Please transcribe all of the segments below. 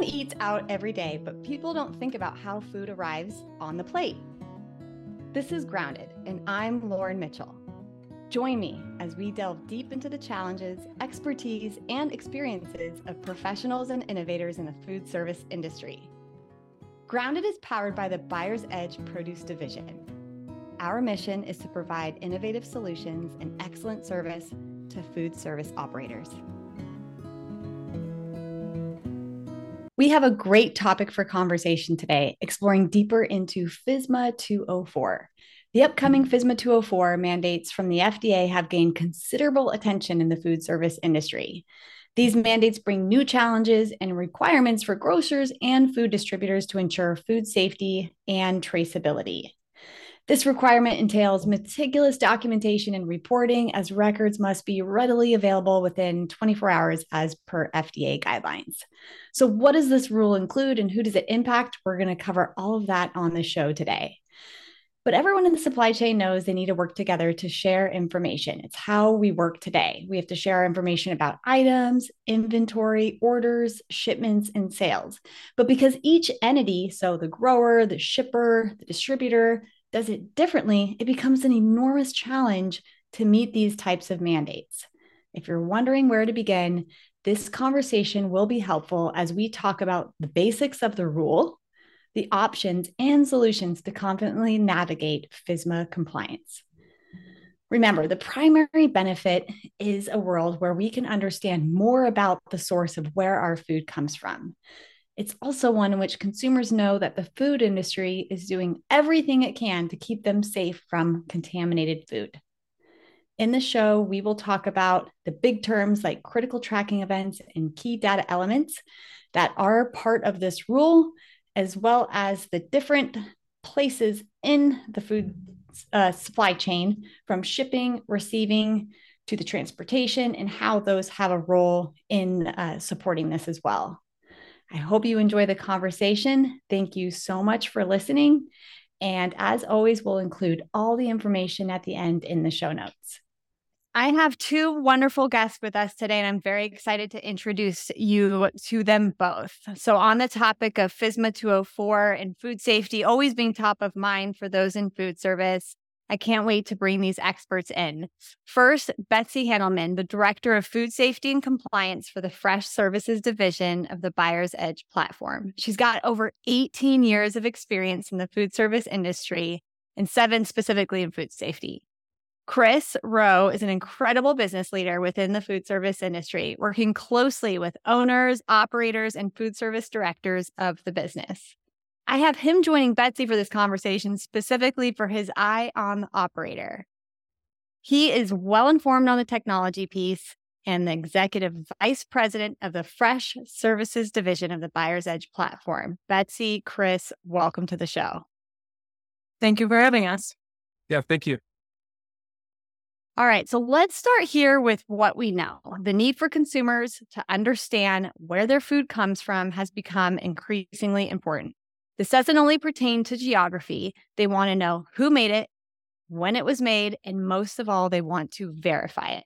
Everyone eats out every day, but people don't think about how food arrives on the plate. This is Grounded, and I'm Lauren Mitchell. Join me as we delve deep into the challenges, expertise, and experiences of professionals and innovators in the food service industry. Grounded is powered by the Buyer's Edge Produce Division. Our mission is to provide innovative solutions and excellent service to food service operators. We have a great topic for conversation today, exploring deeper into FSMA 204. The upcoming FSMA 204 mandates from the FDA have gained considerable attention in the food service industry. These mandates bring new challenges and requirements for grocers and food distributors to ensure food safety and traceability. This requirement entails meticulous documentation and reporting, as records must be readily available within 24 hours as per FDA guidelines. So, what does this rule include and who does it impact? We're going to cover all of that on the show today. But everyone in the supply chain knows they need to work together to share information. It's how we work today. We have to share information about items, inventory, orders, shipments, and sales. But because each entity, so the grower, the shipper, the distributor, does it differently, it becomes an enormous challenge to meet these types of mandates. If you're wondering where to begin, this conversation will be helpful as we talk about the basics of the rule, the options, and solutions to confidently navigate FSMA compliance. Remember, the primary benefit is a world where we can understand more about the source of where our food comes from. It's also one in which consumers know that the food industry is doing everything it can to keep them safe from contaminated food. In the show, we will talk about the big terms like critical tracking events and key data elements that are part of this rule, as well as the different places in the food uh, supply chain from shipping, receiving to the transportation, and how those have a role in uh, supporting this as well. I hope you enjoy the conversation. Thank you so much for listening. And as always, we'll include all the information at the end in the show notes. I have two wonderful guests with us today, and I'm very excited to introduce you to them both. So, on the topic of FSMA 204 and food safety always being top of mind for those in food service, I can't wait to bring these experts in. First, Betsy Handelman, the Director of Food Safety and Compliance for the Fresh Services Division of the Buyer's Edge platform. She's got over 18 years of experience in the food service industry and seven specifically in food safety. Chris Rheault is an incredible business leader within the food service industry, working closely with owners, operators, and food service directors of the business. I have him joining Betsy for this conversation specifically for his eye on the operator. He is well informed on the technology piece and the executive vice president of the Fresh Services Division of the Buyer's Edge platform. Betsy, Chris, welcome to the show. Thank you for having us. Yeah, thank you. All right, so let's start here with what we know. The need for consumers to understand where their food comes from has become increasingly important. This doesn't only pertain to geography. They want to know who made it, when it was made, and most of all, they want to verify it.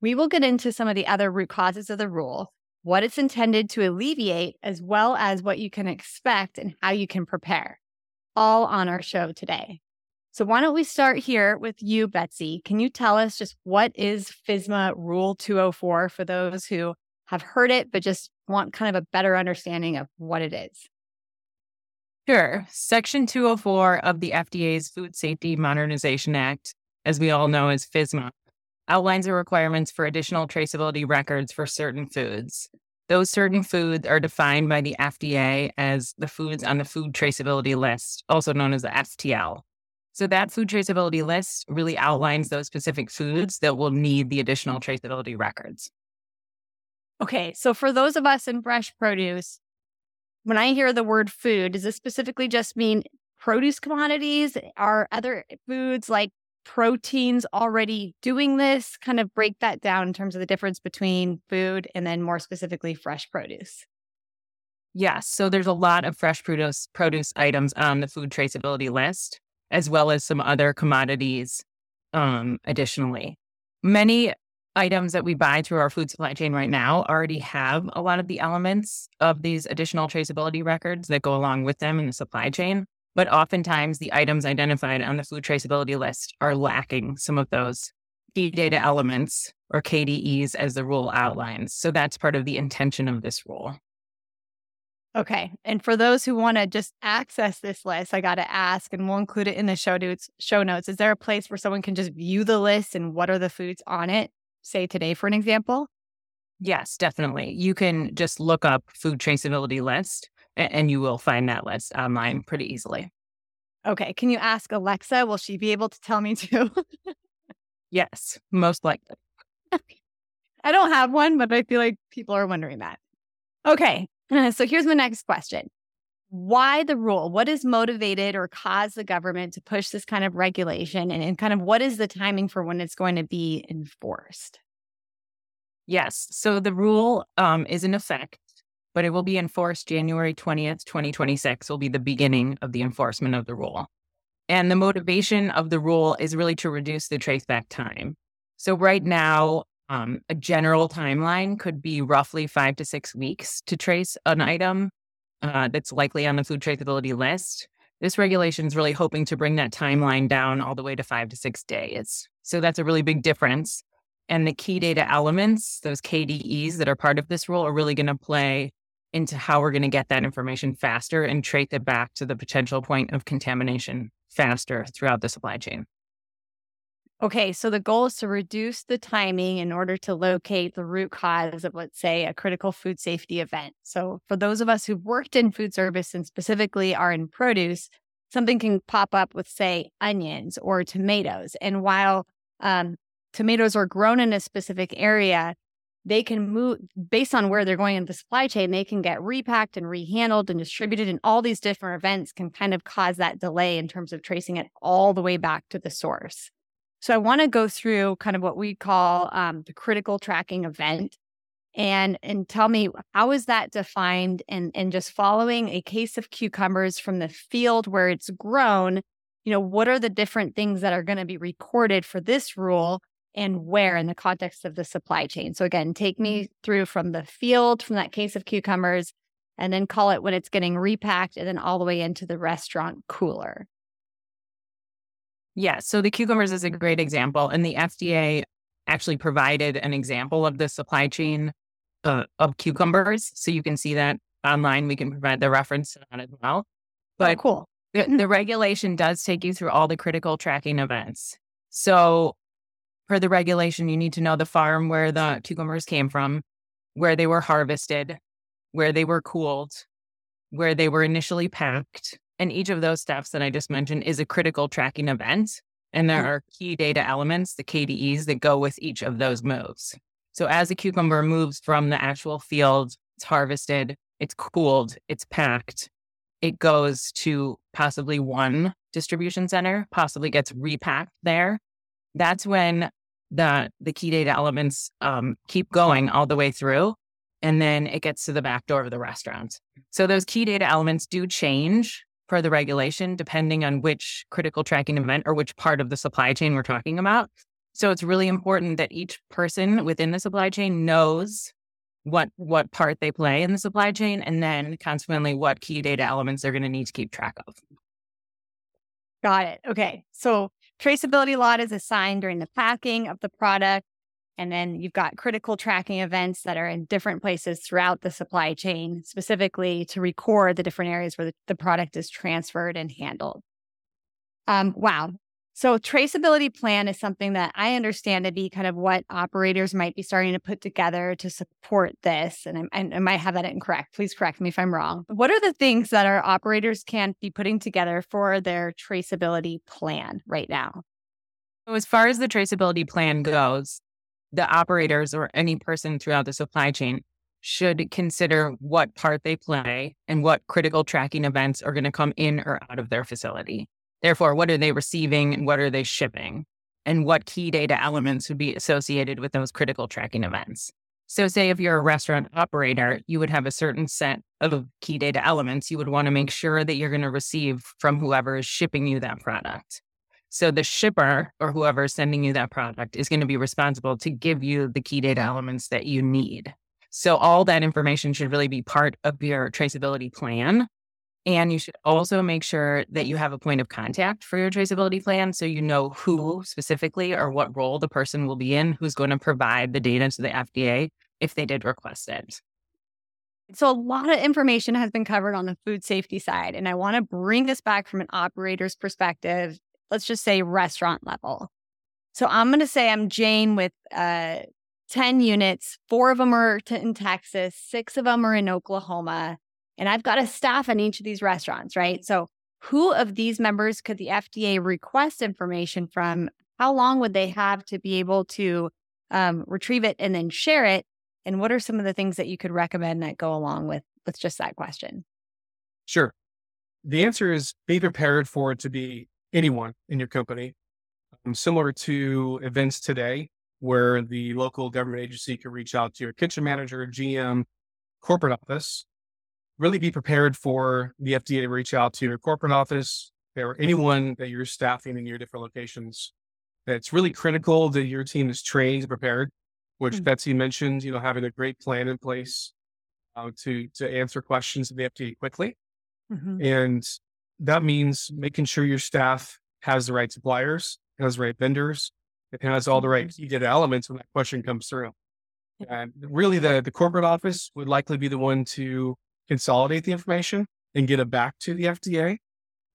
We will get into some of the other root causes of the rule, what it's intended to alleviate, as well as what you can expect and how you can prepare, all on our show today. So, why don't we start here with you, Betsy? Can you tell us just what is FSMA Rule 204 for those who have heard it, but just want kind of a better understanding of what it is? Sure. Section 204 of the FDA's Food Safety Modernization Act, as we all know as FSMA, outlines the requirements for additional traceability records for certain foods. Those certain foods are defined by the FDA as the foods on the food traceability list, also known as the FTL. So that food traceability list really outlines those specific foods that will need the additional traceability records. Okay, so for those of us in fresh produce, when I hear the word food, does this specifically just mean produce commodities? Are other foods like proteins already doing this? Kind of break that down in terms of the difference between food and then more specifically fresh produce. Yes. So there's a lot of fresh produce produce items on the food traceability list, as well as some other commodities um, additionally. Many items that we buy through our food supply chain right now already have a lot of the elements of these additional traceability records that go along with them in the supply chain. But oftentimes, the items identified on the food traceability list are lacking some of those key data elements or KDEs as the rule outlines. So that's part of the intention of this rule. Okay. And for those who want to just access this list, I got to ask, and we'll include it in the show notes. Show notes. Is there a place where someone can just view the list and what are the foods on it? Say today, for an example. Yes, definitely. You can just look up food traceability list, and you will find that list online pretty easily. Okay. Can you ask Alexa? Will she be able to tell me too? yes, most likely. I don't have one, but I feel like people are wondering that. Okay. So here's my next question. Why the rule? What has motivated or caused the government to push this kind of regulation? And, and kind of what is the timing for when it's going to be enforced? Yes. So the rule um, is in effect, but it will be enforced January 20th, 2026, will be the beginning of the enforcement of the rule. And the motivation of the rule is really to reduce the traceback time. So right now, um, a general timeline could be roughly five to six weeks to trace an item uh, that's likely on the food traceability list. This regulation is really hoping to bring that timeline down all the way to five to six days. So that's a really big difference. And the key data elements, those KDEs that are part of this rule, are really going to play into how we're going to get that information faster and trace it back to the potential point of contamination faster throughout the supply chain. Okay, so the goal is to reduce the timing in order to locate the root cause of, let's say, a critical food safety event. So, for those of us who've worked in food service and specifically are in produce, something can pop up with, say, onions or tomatoes. And while um, tomatoes are grown in a specific area, they can move based on where they're going in the supply chain, they can get repacked and rehandled and distributed. And all these different events can kind of cause that delay in terms of tracing it all the way back to the source. So I want to go through kind of what we call um, the critical tracking event and and tell me how is that defined and and just following a case of cucumbers from the field where it's grown you know what are the different things that are going to be recorded for this rule and where in the context of the supply chain? So again take me mm-hmm. through from the field from that case of cucumbers and then call it when it's getting repacked and then all the way into the restaurant cooler yeah. So the cucumbers is a great example. And the FDA actually provided an example of the supply chain uh, of cucumbers. So you can see that online. We can provide the reference to that as well. Oh, but oh, cool. The, hmm. the regulation does take you through all the critical tracking events. So per the regulation, you need to know the farm where the cucumbers came from, where they were harvested, where they were cooled, where they were initially packed, and each of those steps that I just mentioned is a critical tracking event. And there mm. are key data elements, the KDEs, that go with each of those moves. So as a cucumber moves from the actual field, it's harvested, it's cooled, it's packed, it goes to possibly one distribution center, possibly gets repacked there. That's when the the key data elements um, keep going all the way through, and then it gets to the back door of the restaurant. So those key data elements do change per the regulation, depending on which critical tracking event or which part of the supply chain we're talking about. So it's really important that each person within the supply chain knows what what part they play in the supply chain and then consequently what key data elements they're going to need to keep track of. Got it. Okay. So traceability lot is assigned during the packing of the product and then you've got critical tracking events that are in different places throughout the supply chain, specifically to record the different areas where the, the product is transferred and handled. Um, wow. So, traceability plan is something that I understand to be kind of what operators might be starting to put together to support this. And I, I might have that incorrect. Please correct me if I'm wrong. What are the things that our operators can be putting together for their traceability plan right now? So, as far as the traceability plan goes, the operators or any person throughout the supply chain should consider what part they play and what critical tracking events are going to come in or out of their facility. Therefore, what are they receiving and what are they shipping? And what key data elements would be associated with those critical tracking events? So, say if you're a restaurant operator, you would have a certain set of key data elements you would want to make sure that you're going to receive from whoever is shipping you that product. So the shipper or whoever is sending you that product is going to be responsible to give you the key data elements that you need. So all that information should really be part of your traceability plan. And you should also make sure that you have a point of contact for your traceability plan so you know who specifically or what role the person will be in who's going to provide the data to the FDA if they did request it. So, a lot of information has been covered on the food safety side. And I want to bring this back from an operator's perspective. Let's just say restaurant level. So, I'm going to say I'm Jane with uh, 10 units. Four of them are in Texas, six of them are in Oklahoma. And I've got a staff in each of these restaurants, right? So, who of these members could the FDA request information from? How long would they have to be able to um, retrieve it and then share it? And what are some of the things that you could recommend that go along with with just that question? Sure. The answer is be prepared for it to be anyone in your company. Um, similar to events today, where the local government agency can reach out to your kitchen manager, GM, corporate office. Really be prepared for the FDA to reach out to your corporate office or anyone that you're staffing in your different locations. It's really critical that your team is trained and prepared which mm-hmm. Betsy mentioned, you know, having a great plan in place uh, to to answer questions of the FDA quickly. Mm-hmm. And that means making sure your staff has the right suppliers, has the right vendors, it has all the right key data elements when that question comes through. And really the, the corporate office would likely be the one to consolidate the information and get it back to the FDA.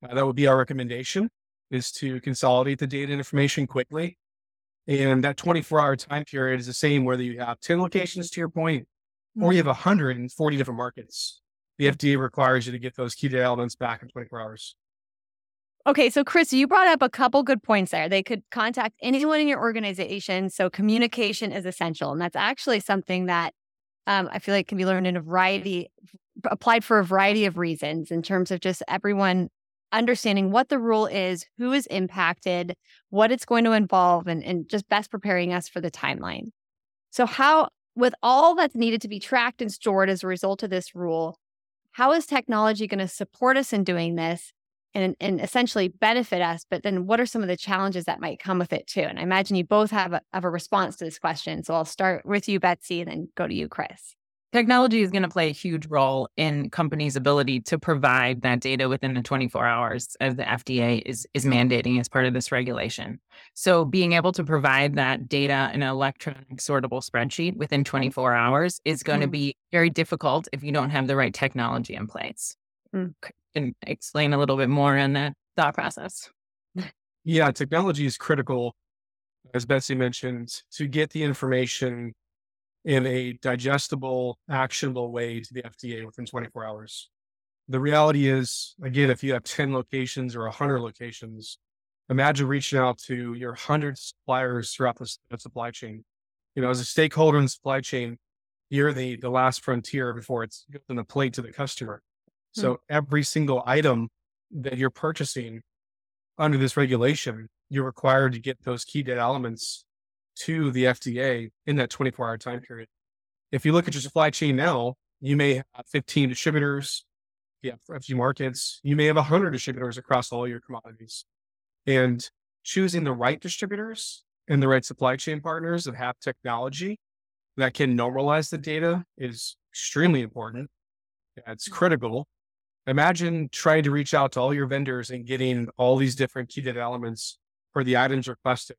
Uh, that would be our recommendation is to consolidate the data and information quickly and that 24 hour time period is the same whether you have 10 locations to your point, or you have 140 different markets. The FDA requires you to get those key data elements back in 24 hours. Okay, so Chris, you brought up a couple good points there. They could contact anyone in your organization. So communication is essential. And that's actually something that um, I feel like can be learned in a variety, applied for a variety of reasons in terms of just everyone understanding what the rule is, who is impacted, what it's going to involve, and, and just best preparing us for the timeline. So, how, with all that's needed to be tracked and stored as a result of this rule, how is technology going to support us in doing this and, and essentially benefit us? But then, what are some of the challenges that might come with it too? And I imagine you both have a, have a response to this question. So, I'll start with you, Betsy, and then go to you, Chris. Technology is going to play a huge role in companies' ability to provide that data within the 24 hours as the FDA is, is mandating as part of this regulation. So being able to provide that data in an electronic sortable spreadsheet within 24 hours is going mm. to be very difficult if you don't have the right technology in place. Mm. Can explain a little bit more on that thought process. Yeah, technology is critical, as Betsy mentioned, to get the information in a digestible, actionable way to the FDA within 24 hours. The reality is, again, if you have 10 locations or 100 locations, imagine reaching out to your 100 suppliers throughout the supply chain. You know, as a stakeholder in the supply chain, you're the, the last frontier before it's on the plate to the customer. Hmm. So every single item that you're purchasing under this regulation, you're required to get those key data elements to the FDA in that 24 hour time period. If you look at your supply chain now, you may have 15 distributors, you have a few markets, you may have 100 distributors across all your commodities. And choosing the right distributors and the right supply chain partners that have technology that can normalize the data is extremely important. It's mm-hmm. critical. Imagine trying to reach out to all your vendors and getting all these different key data elements for the items requested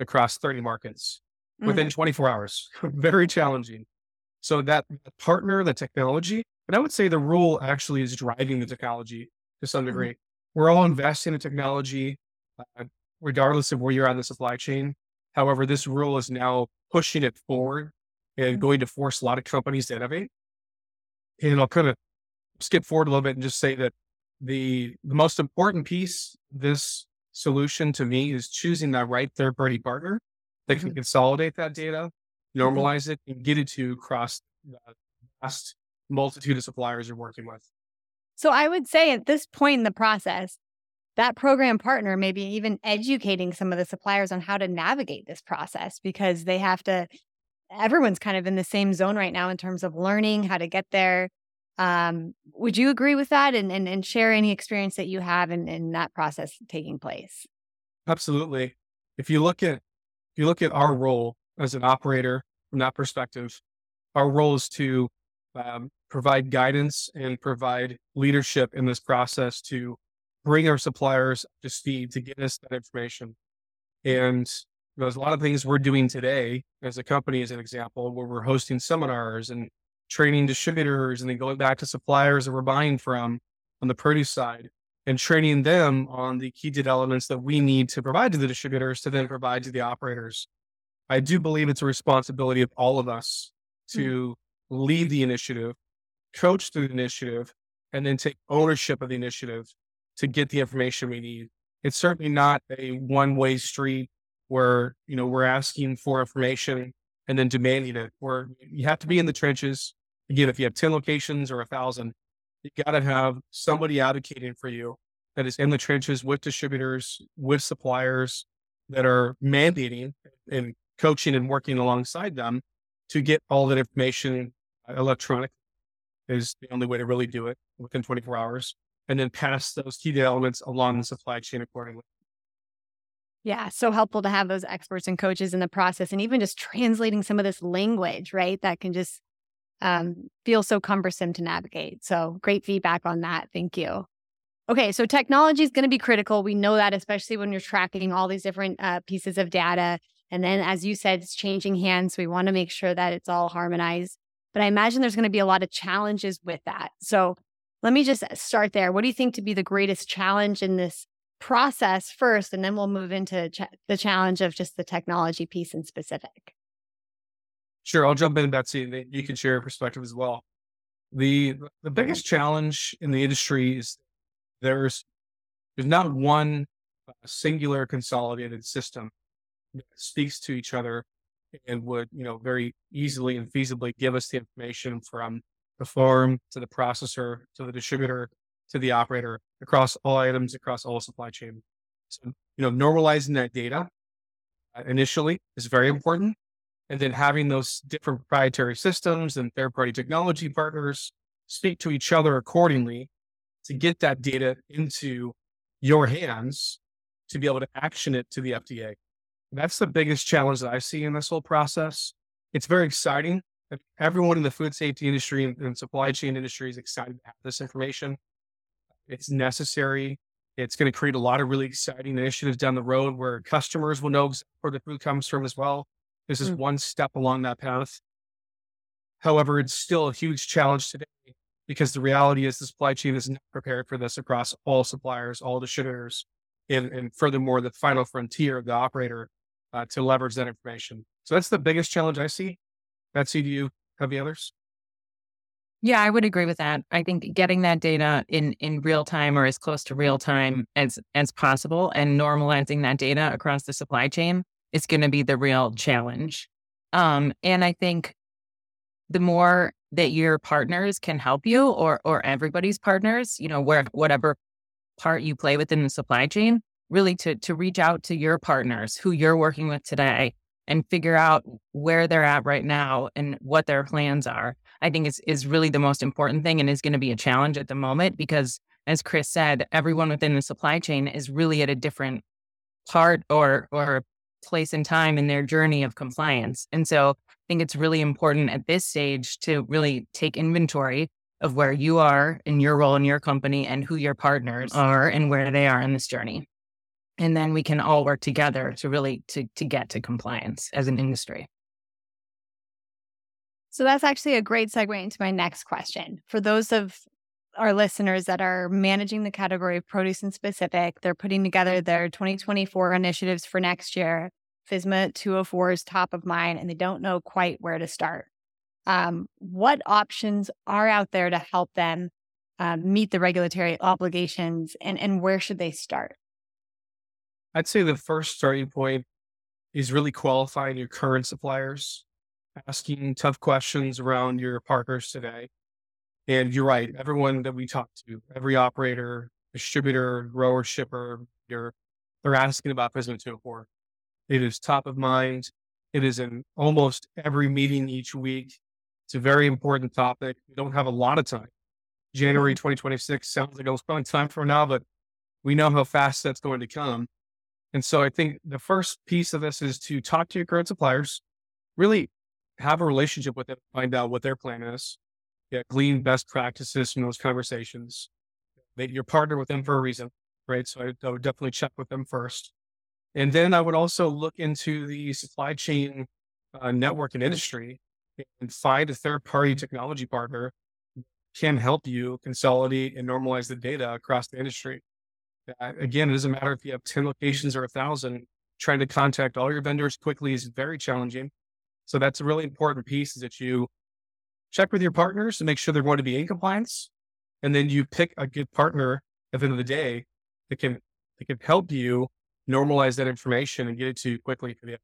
across 30 markets mm-hmm. within 24 hours. Very challenging. So that partner, the technology, and I would say the rule actually is driving the technology to some mm-hmm. degree. Mm-hmm. We're all investing in technology, uh, regardless of where you're on the supply chain. However, this rule is now pushing it forward and mm-hmm. going to force a lot of companies to innovate. And I'll kind of skip forward a little bit and just say that the the most important piece this solution to me is choosing that right third party partner that can mm-hmm. consolidate that data, mm-hmm. normalize mm-hmm. it, and get it to across the vast multitude of suppliers you're working with. So I would say at this point in the process, that program partner may be even educating some of the suppliers on how to navigate this process because they have to everyone's kind of in the same zone right now in terms of learning how to get there um, would you agree with that and, and, and share any experience that you have in, in that process taking place? Absolutely. If you look at if you look at our role as an operator from that perspective, our role is to um, provide guidance and provide leadership in this process to bring our suppliers to speed to get us that information. And there's a lot of things we're doing today as a company, as an example, where we're hosting seminars and training distributors and then going back to suppliers that we're buying from on the produce side and training them on the key elements that we need to provide to the distributors to then provide to the operators. I do believe it's a responsibility of all of us to mm-hmm. lead the initiative, coach through the initiative, and then take ownership of the initiative to get the information we need. It's certainly not a one way street where, you know, we're asking for information and then demanding it, where you have to be in the trenches. Again, if you have 10 locations or a thousand, you got to have somebody advocating for you that is in the trenches with distributors, with suppliers that are mandating and coaching and working alongside them to get all that information electronic is the only way to really do it within 24 hours and then pass those key elements along the supply chain accordingly. Yeah, so helpful to have those experts and coaches in the process and even just translating some of this language, right? That can just um, feels so cumbersome to navigate. So great feedback on that. Thank you. Okay, so technology is going to be critical. We know that, especially when you're tracking all these different uh, pieces of data. And then, as you said, it's changing hands. So we want to make sure that it's all harmonized. But I imagine there's going to be a lot of challenges with that. So let me just start there. What do you think to be the greatest challenge in this process first? And then we'll move into ch- the challenge of just the technology piece in specific. Sure, I'll jump in, Betsy, and you can share your perspective as well. The the biggest challenge in the industry is there's there's not one uh, singular consolidated system that speaks to each other and would you know very easily and feasibly give us the information from the farm to the processor to the distributor to the operator across all items across all supply chain. So you know normalizing that data uh, initially is very important and then having those different proprietary systems and third party technology partners speak to each other accordingly to get that data into your hands to be able to action it to the FDA. That's the biggest challenge that I see in this whole process. It's very exciting. Everyone in the food safety industry and, supply chain industry is excited to have this information. It's necessary. It's going to create a lot of really exciting initiatives down the road where customers will know where the food comes from as well. This is mm. one step along that path. However, it's still a huge challenge today because the reality is the supply chain is not prepared for this across all suppliers, all distributors, and, and furthermore, the final frontier of the operator uh, to leverage that information. So that's the biggest challenge I see. Betsy, do you have the others? Yeah, I would agree with that. I think getting that data in in real time or as close to real time as as possible and normalizing that data across the supply chain is going to be the real challenge. Um, and I think the more that your partners can help you or or everybody's partners, you know, where whatever part you play within the supply chain, really to to reach out to your partners who you're working with today and figure out where they're at right now and what their plans are. I think is is really the most important thing and is going to be a challenge at the moment because as Chris said, everyone within the supply chain is really at a different part or or place and time in their journey of compliance. And so I think it's really important at this stage to really take inventory of where you are in your role in your company and who your partners are and where they are in this journey. And then we can all work together to really to to get to compliance as an industry. So that's actually a great segue into my next question. For those of our listeners that are managing the category of produce and specific. They're putting together their 2024 initiatives for next year. FSMA 204 is top of mind and they don't know quite where to start. Um, what options are out there to help them um, meet the regulatory obligations and, and where should they start? I'd say the first starting point is really qualifying your current suppliers, asking tough questions around your partners today. And you're right. Everyone that we talk to, every operator, distributor, grower, shipper, you're, they're asking about FSMA 204. It is top of mind. It is in almost every meeting each week. It's a very important topic. We don't have a lot of time. January mm-hmm. 2026 sounds like a long time from now, but we know how fast that's going to come. And so I think the first piece of this is to talk to your current suppliers, really have a relationship with them, find out what their plan is, yeah, glean best practices from those conversations. You're partnered with them for a reason, right? So I, I would definitely check with them first. And then I would also look into the supply chain uh, network and industry and find a third party technology partner can help you consolidate and normalize the data across the industry. Again, it doesn't matter if you have 10 locations or a thousand, trying to contact all your vendors quickly is very challenging. So that's a really important piece is that you check with your partners to make sure they're going to be in compliance. And then you pick a good partner at the end of the day that can, that can help you normalize that information and get it to you quickly for the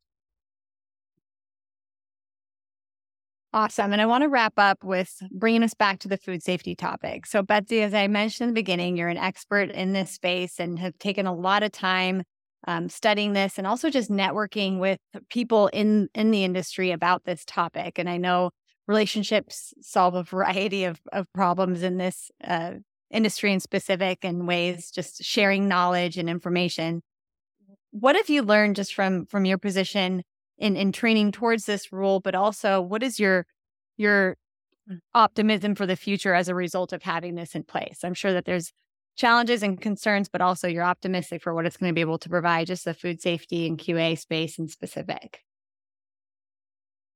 Awesome. And I want to wrap up with bringing us back to the food safety topic. So, Betsy, as I mentioned in the beginning, you're an expert in this space and have taken a lot of time um, studying this and also just networking with people in, in the industry about this topic. And I know relationships solve a variety of, of problems in this uh, industry in specific and ways, just sharing knowledge and information. What have you learned just from from your position in in training towards this rule, but also what is your your optimism for the future as a result of having this in place? I'm sure that there's challenges and concerns, but also you're optimistic for what it's going to be able to provide just the food safety and QA space in specific.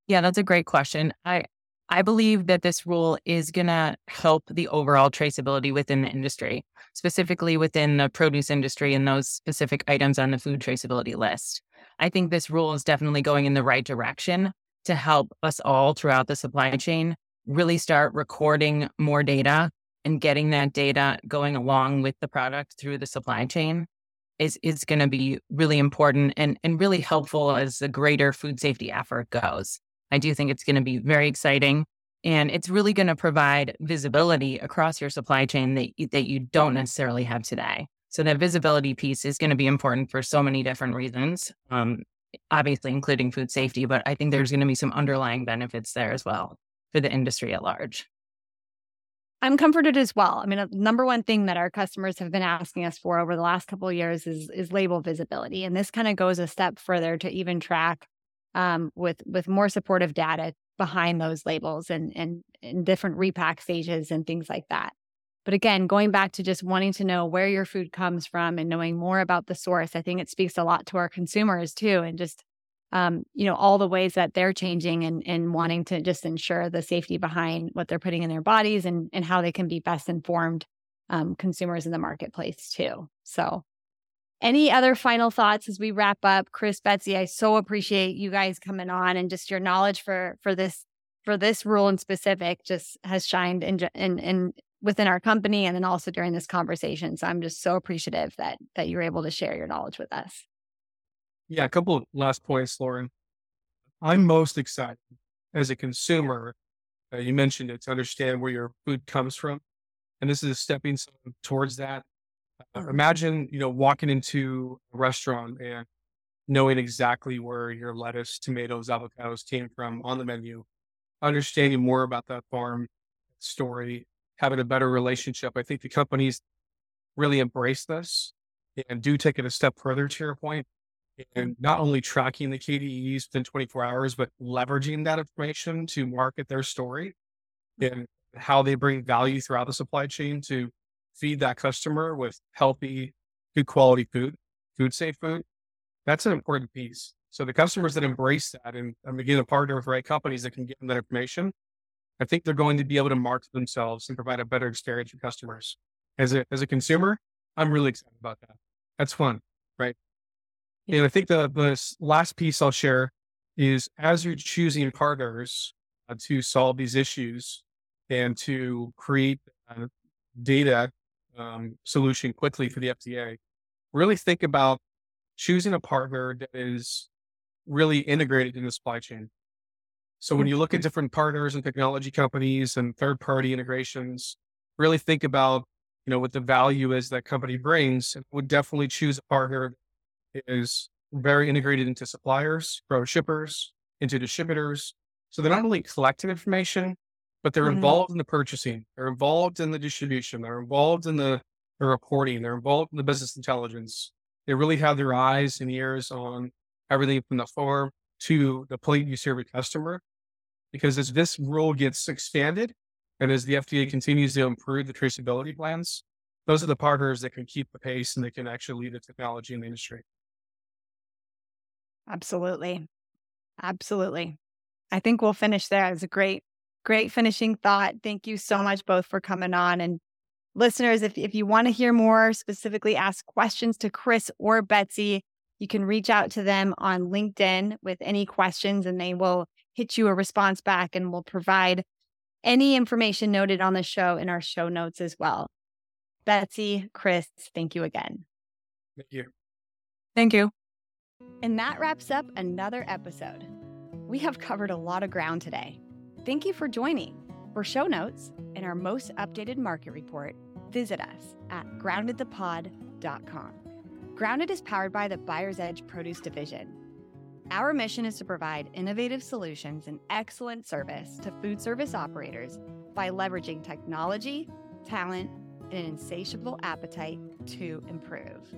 Yeah, that's a great question. I I believe that this rule is going to help the overall traceability within the industry, specifically within the produce industry and those specific items on the food traceability list. I think this rule is definitely going in the right direction to help us all throughout the supply chain really start recording more data and getting that data going along with the product through the supply chain is is going to be really important and and really helpful as the greater food safety effort goes. I do think it's going to be very exciting and it's really going to provide visibility across your supply chain that that you don't necessarily have today. So that visibility piece is going to be important for so many different reasons, um, obviously including food safety, but I think there's going to be some underlying benefits there as well for the industry at large. I'm comforted as well. I mean, a number one thing that our customers have been asking us for over the last couple of years is is label visibility, and this kind of goes a step further to even track um, with with more supportive data behind those labels and and in different repack stages and things like that. But again, going back to just wanting to know where your food comes from and knowing more about the source, I think it speaks a lot to our consumers too, and just um, you know all the ways that they're changing and and wanting to just ensure the safety behind what they're putting in their bodies and and how they can be best informed um, consumers in the marketplace too. So. Any other final thoughts as we wrap up, Chris, Betsy? I so appreciate you guys coming on and just your knowledge for for this for this rule in specific just has shined in in, in within our company and then also during this conversation. So I'm just so appreciative that that you're able to share your knowledge with us. Yeah, a couple of last points, Lauren. I'm most excited as a consumer. Uh, you mentioned it to understand where your food comes from, and this is a stepping stone towards that. Uh, imagine, you know, walking into a restaurant and knowing exactly where your lettuce, tomatoes, avocados came from on the menu, understanding more about that farm story, having a better relationship. I think the companies really embrace this and do take it a step further to your point, and not only tracking the KDEs within 24 hours, but leveraging that information to market their story and how they bring value throughout the supply chain to feed that customer with healthy, good quality food, food safe food. That's an important piece. So the customers that embrace that and, and begin to partner with right companies that can give them that information I think they're going to be able to market themselves and provide a better experience for customers. As a as a consumer, I'm really excited about that. That's fun? And I think the the last piece I'll share is as you're choosing partners uh, to solve these issues and to create a data um, solution quickly for the FDA, really think about choosing a partner that is really integrated in the supply chain. So when you look at different partners and technology companies and third party integrations, really think about, you know, what the value is that company brings and would definitely choose a partner is very integrated into suppliers, grow shippers, into distributors. So they're not only collecting information, but they're mm-hmm. involved in the purchasing, they're involved in the distribution, they're involved in the, the reporting, they're involved in the business intelligence. they really have their eyes and ears on everything from the farm to the plate you serve a customer. Because as this rule gets expanded and as the FDA continues to improve the traceability plans, those are the partners that can keep the pace and they can actually lead the technology in the industry. Absolutely. Absolutely. I think we'll finish there. It's a great, great finishing thought. Thank you so much both for coming on. And listeners, if, if you want to hear more, specifically ask questions to Chris or Betsy, you can reach out to them on LinkedIn with any questions and they will hit you a response back and will provide any information noted on the show in our show notes as well. Betsy, Chris, thank you again. Thank you. Thank you. And that wraps up another episode. We have covered a lot of ground today. Thank you for joining. For show notes and our most updated market report, visit us at groundedthepod.com. Grounded is powered by the Buyer's Edge Produce Division. Our mission is to provide innovative solutions and excellent service to food service operators by leveraging technology, talent, and an insatiable appetite to improve.